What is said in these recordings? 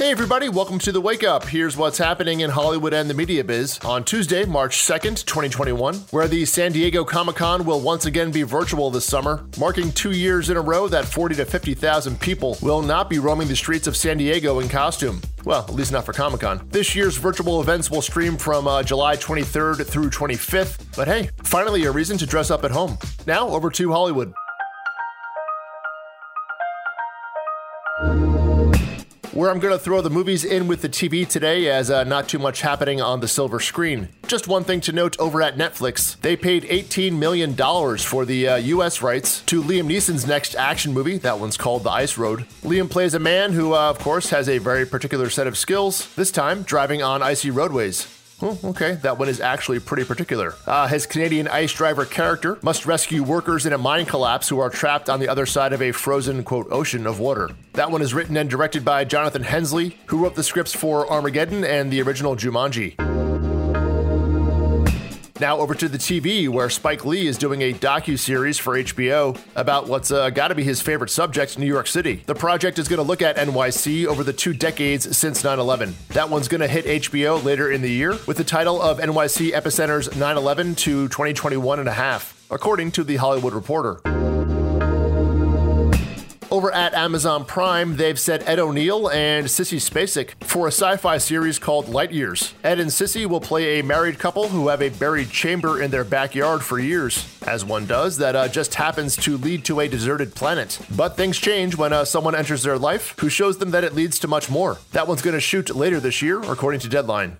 Hey, everybody, welcome to the Wake Up. Here's what's happening in Hollywood and the media biz on Tuesday, March 2nd, 2021, where the San Diego Comic Con will once again be virtual this summer, marking two years in a row that 40 to 50,000 people will not be roaming the streets of San Diego in costume. Well, at least not for Comic Con. This year's virtual events will stream from uh, July 23rd through 25th, but hey, finally a reason to dress up at home. Now, over to Hollywood. Where I'm going to throw the movies in with the TV today, as uh, not too much happening on the silver screen. Just one thing to note over at Netflix they paid $18 million for the uh, US rights to Liam Neeson's next action movie. That one's called The Ice Road. Liam plays a man who, uh, of course, has a very particular set of skills, this time driving on icy roadways. Oh, okay, that one is actually pretty particular. Uh, his Canadian ice driver character must rescue workers in a mine collapse who are trapped on the other side of a frozen, quote, ocean of water. That one is written and directed by Jonathan Hensleigh, who wrote the scripts for Armageddon and the original Jumanji. Now over to the TV, where Spike Lee is doing a docu-series for HBO about what's uh, got to be his favorite subject, New York City. The project is going to look at NYC over the two decades since 9/11. That one's going to hit HBO later in the year with the title of NYC Epicenter's 9/11 to 2021 and a half, according to the Hollywood Reporter. Over at Amazon Prime, they've set Ed O'Neill and Sissy Spacek for a sci fi series called Light Years. Ed and Sissy will play a married couple who have a buried chamber in their backyard for years, as one does, that uh, just happens to lead to a deserted planet. But things change when uh, someone enters their life who shows them that it leads to much more. That one's going to shoot later this year, according to Deadline.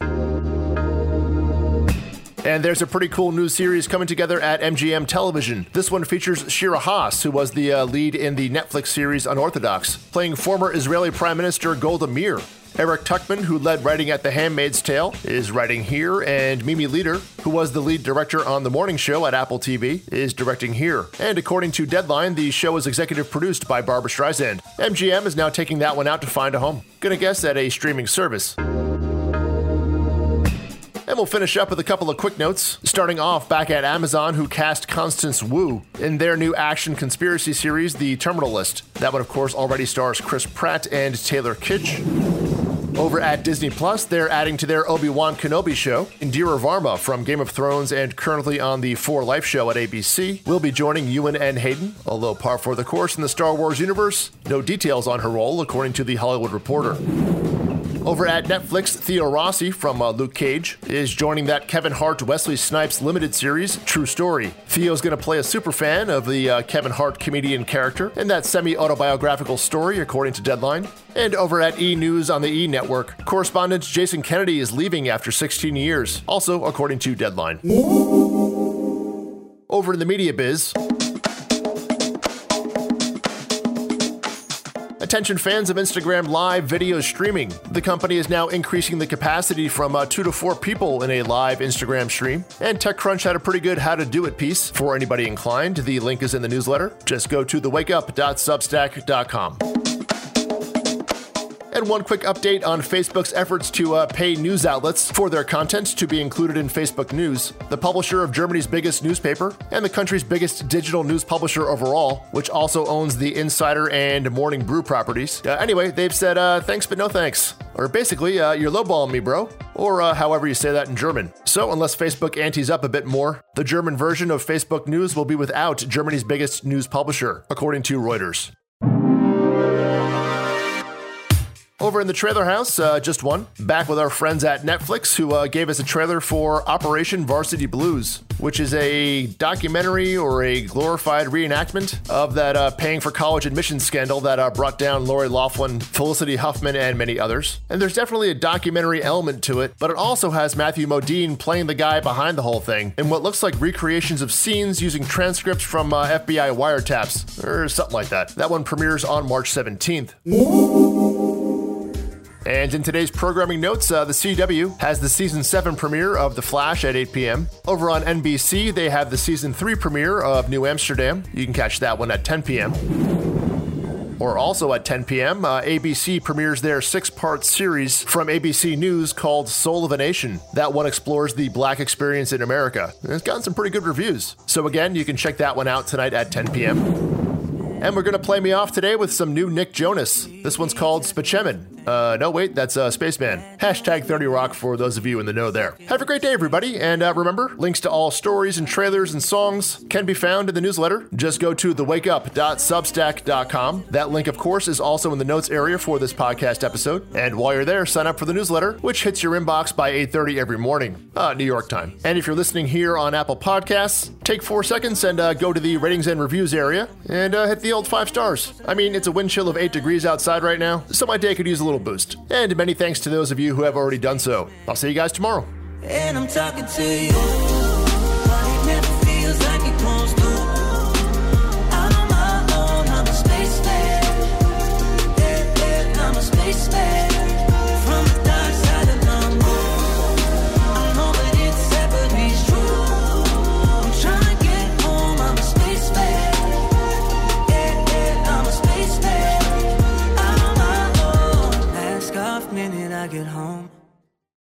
And there's a pretty cool new series coming together at MGM Television. This one features Shira Haas, who was the uh, lead in the Netflix series Unorthodox, playing former Israeli Prime Minister Golda Meir. Eric Tuchman, who led writing at The Handmaid's Tale, is writing here, and Mimi Leder, who was the lead director on The Morning Show at Apple TV, is directing here. And according to Deadline, the show is executive produced by Barbara Streisand. MGM is now taking that one out to find a home. Gonna guess at a streaming service. And we'll finish up with a couple of quick notes. Starting off back at Amazon, who cast Constance Wu in their new action conspiracy series, The Terminal List. That one, of course, already stars Chris Pratt and Taylor Kitsch. Over at Disney Plus, they're adding to their Obi Wan Kenobi show. Indira Varma from Game of Thrones and currently on the For Life show at ABC will be joining Ewan and Hayden, although par for the course in the Star Wars universe. No details on her role, according to The Hollywood Reporter. Over at Netflix, Theo Rossi from uh, Luke Cage is joining that Kevin Hart Wesley Snipes limited series, True Story. Theo's going to play a super fan of the uh, Kevin Hart comedian character in that semi autobiographical story, according to Deadline. And over at E! News on the E! Network, correspondent Jason Kennedy is leaving after 16 years, also according to Deadline. Over in the media biz, Attention fans of Instagram Live video streaming. The company is now increasing the capacity from uh, two to four people in a live Instagram stream. And TechCrunch had a pretty good how to do it piece for anybody inclined. The link is in the newsletter. Just go to thewakeup.substack.com. And one quick update on Facebook's efforts to uh, pay news outlets for their content to be included in Facebook News. The publisher of Germany's biggest newspaper and the country's biggest digital news publisher overall, which also owns the Insider and Morning Brew properties. Uh, anyway, they've said uh, thanks but no thanks. Or basically, uh, you're lowballing me, bro. Or uh, however you say that in German. So, unless Facebook antes up a bit more, the German version of Facebook News will be without Germany's biggest news publisher, according to Reuters. Over in the trailer house, uh, just one. Back with our friends at Netflix who uh, gave us a trailer for Operation Varsity Blues, which is a documentary or a glorified reenactment of that uh, paying for college admissions scandal that uh, brought down Lori Loughlin, Felicity Huffman, and many others. And there's definitely a documentary element to it, but it also has Matthew Modine playing the guy behind the whole thing in what looks like recreations of scenes using transcripts from uh, FBI wiretaps or something like that. That one premieres on March 17th. And in today's programming notes, uh, the CW has the season 7 premiere of The Flash at 8 p.m. Over on NBC, they have the season 3 premiere of New Amsterdam. You can catch that one at 10 p.m. Or also at 10 p.m., uh, ABC premieres their six part series from ABC News called Soul of a Nation. That one explores the black experience in America. It's gotten some pretty good reviews. So, again, you can check that one out tonight at 10 p.m. And we're going to play me off today with some new Nick Jonas. This one's called Spacemen. Uh, no, wait, that's uh, Spaceman. Hashtag 30 Rock for those of you in the know there. Have a great day, everybody. And uh, remember, links to all stories and trailers and songs can be found in the newsletter. Just go to thewakeup.substack.com. That link, of course, is also in the notes area for this podcast episode. And while you're there, sign up for the newsletter, which hits your inbox by 8.30 every morning, uh, New York time. And if you're listening here on Apple Podcasts, take four seconds and uh, go to the ratings and reviews area and uh, hit the old five stars. I mean, it's a wind chill of 8 degrees outside right now, so my day could use a little boost. And many thanks to those of you who have already done so. I'll see you guys tomorrow.